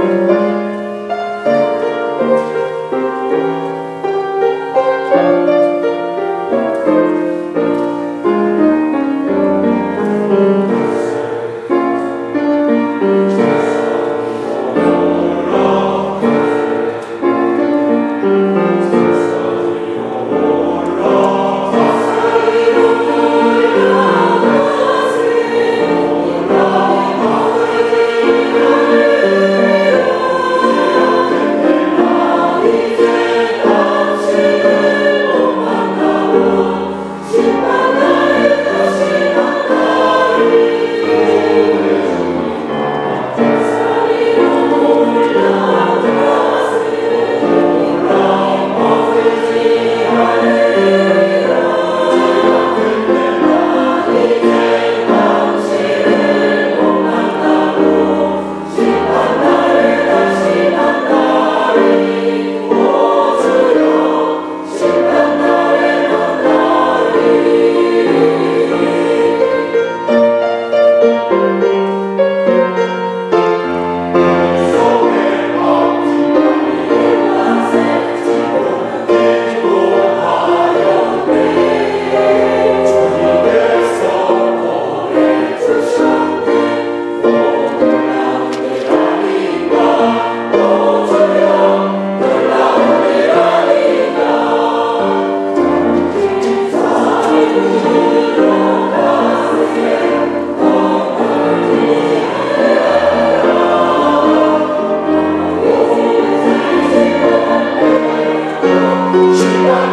Thank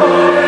Hallelujah.